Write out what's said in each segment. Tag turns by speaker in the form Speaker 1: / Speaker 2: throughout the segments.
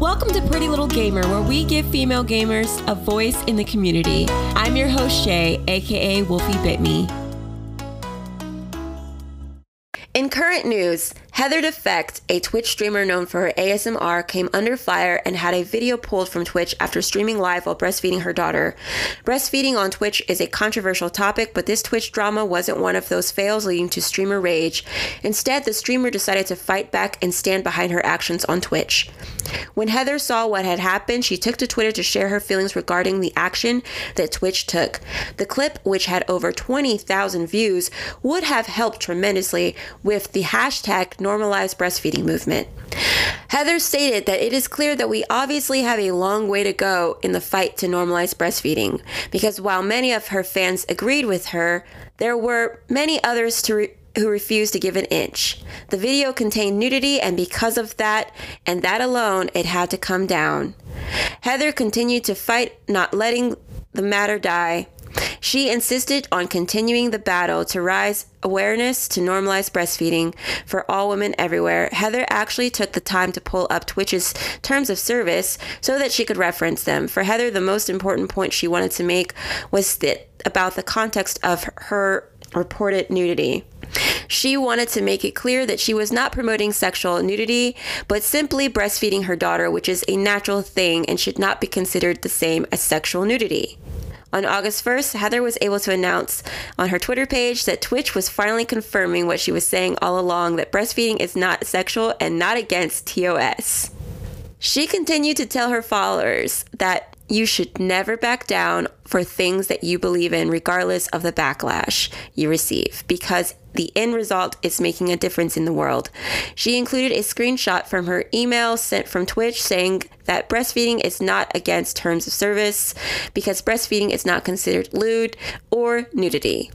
Speaker 1: Welcome to Pretty Little Gamer, where we give female gamers a voice in the community. I'm your host, Shay, aka Wolfie Bit Me. In current news, Heather Defect, a Twitch streamer known for her ASMR, came under fire and had a video pulled from Twitch after streaming live while breastfeeding her daughter. Breastfeeding on Twitch is a controversial topic, but this Twitch drama wasn't one of those fails leading to streamer rage. Instead, the streamer decided to fight back and stand behind her actions on Twitch. When Heather saw what had happened, she took to Twitter to share her feelings regarding the action that Twitch took. The clip, which had over 20,000 views, would have helped tremendously with the hashtag normalized breastfeeding movement. Heather stated that it is clear that we obviously have a long way to go in the fight to normalize breastfeeding, because while many of her fans agreed with her, there were many others to re- who refused to give an inch. The video contained nudity, and because of that, and that alone, it had to come down. Heather continued to fight, not letting the matter die. She insisted on continuing the battle to raise awareness to normalize breastfeeding for all women everywhere. Heather actually took the time to pull up Twitch's terms of service so that she could reference them. For Heather, the most important point she wanted to make was that about the context of her reported nudity. She wanted to make it clear that she was not promoting sexual nudity, but simply breastfeeding her daughter, which is a natural thing and should not be considered the same as sexual nudity. On August 1st, Heather was able to announce on her Twitter page that Twitch was finally confirming what she was saying all along that breastfeeding is not sexual and not against TOS. She continued to tell her followers that you should never back down for things that you believe in, regardless of the backlash you receive, because the end result is making a difference in the world. She included a screenshot from her email sent from Twitch saying that breastfeeding is not against terms of service because breastfeeding is not considered lewd or nudity.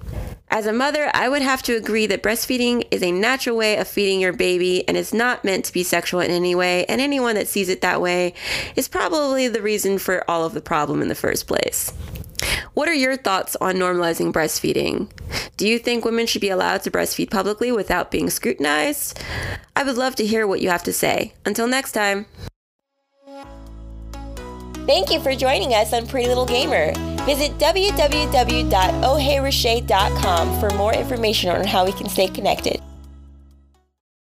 Speaker 1: As a mother, I would have to agree that breastfeeding is a natural way of feeding your baby and is not meant to be sexual in any way, and anyone that sees it that way is probably the reason for all of the problem in the first place. What are your thoughts on normalizing breastfeeding? Do you think women should be allowed to breastfeed publicly without being scrutinized? I would love to hear what you have to say. Until next time. Thank you for joining us on Pretty Little Gamer. Visit www.ohheyrochet.com for more information on how we can stay connected.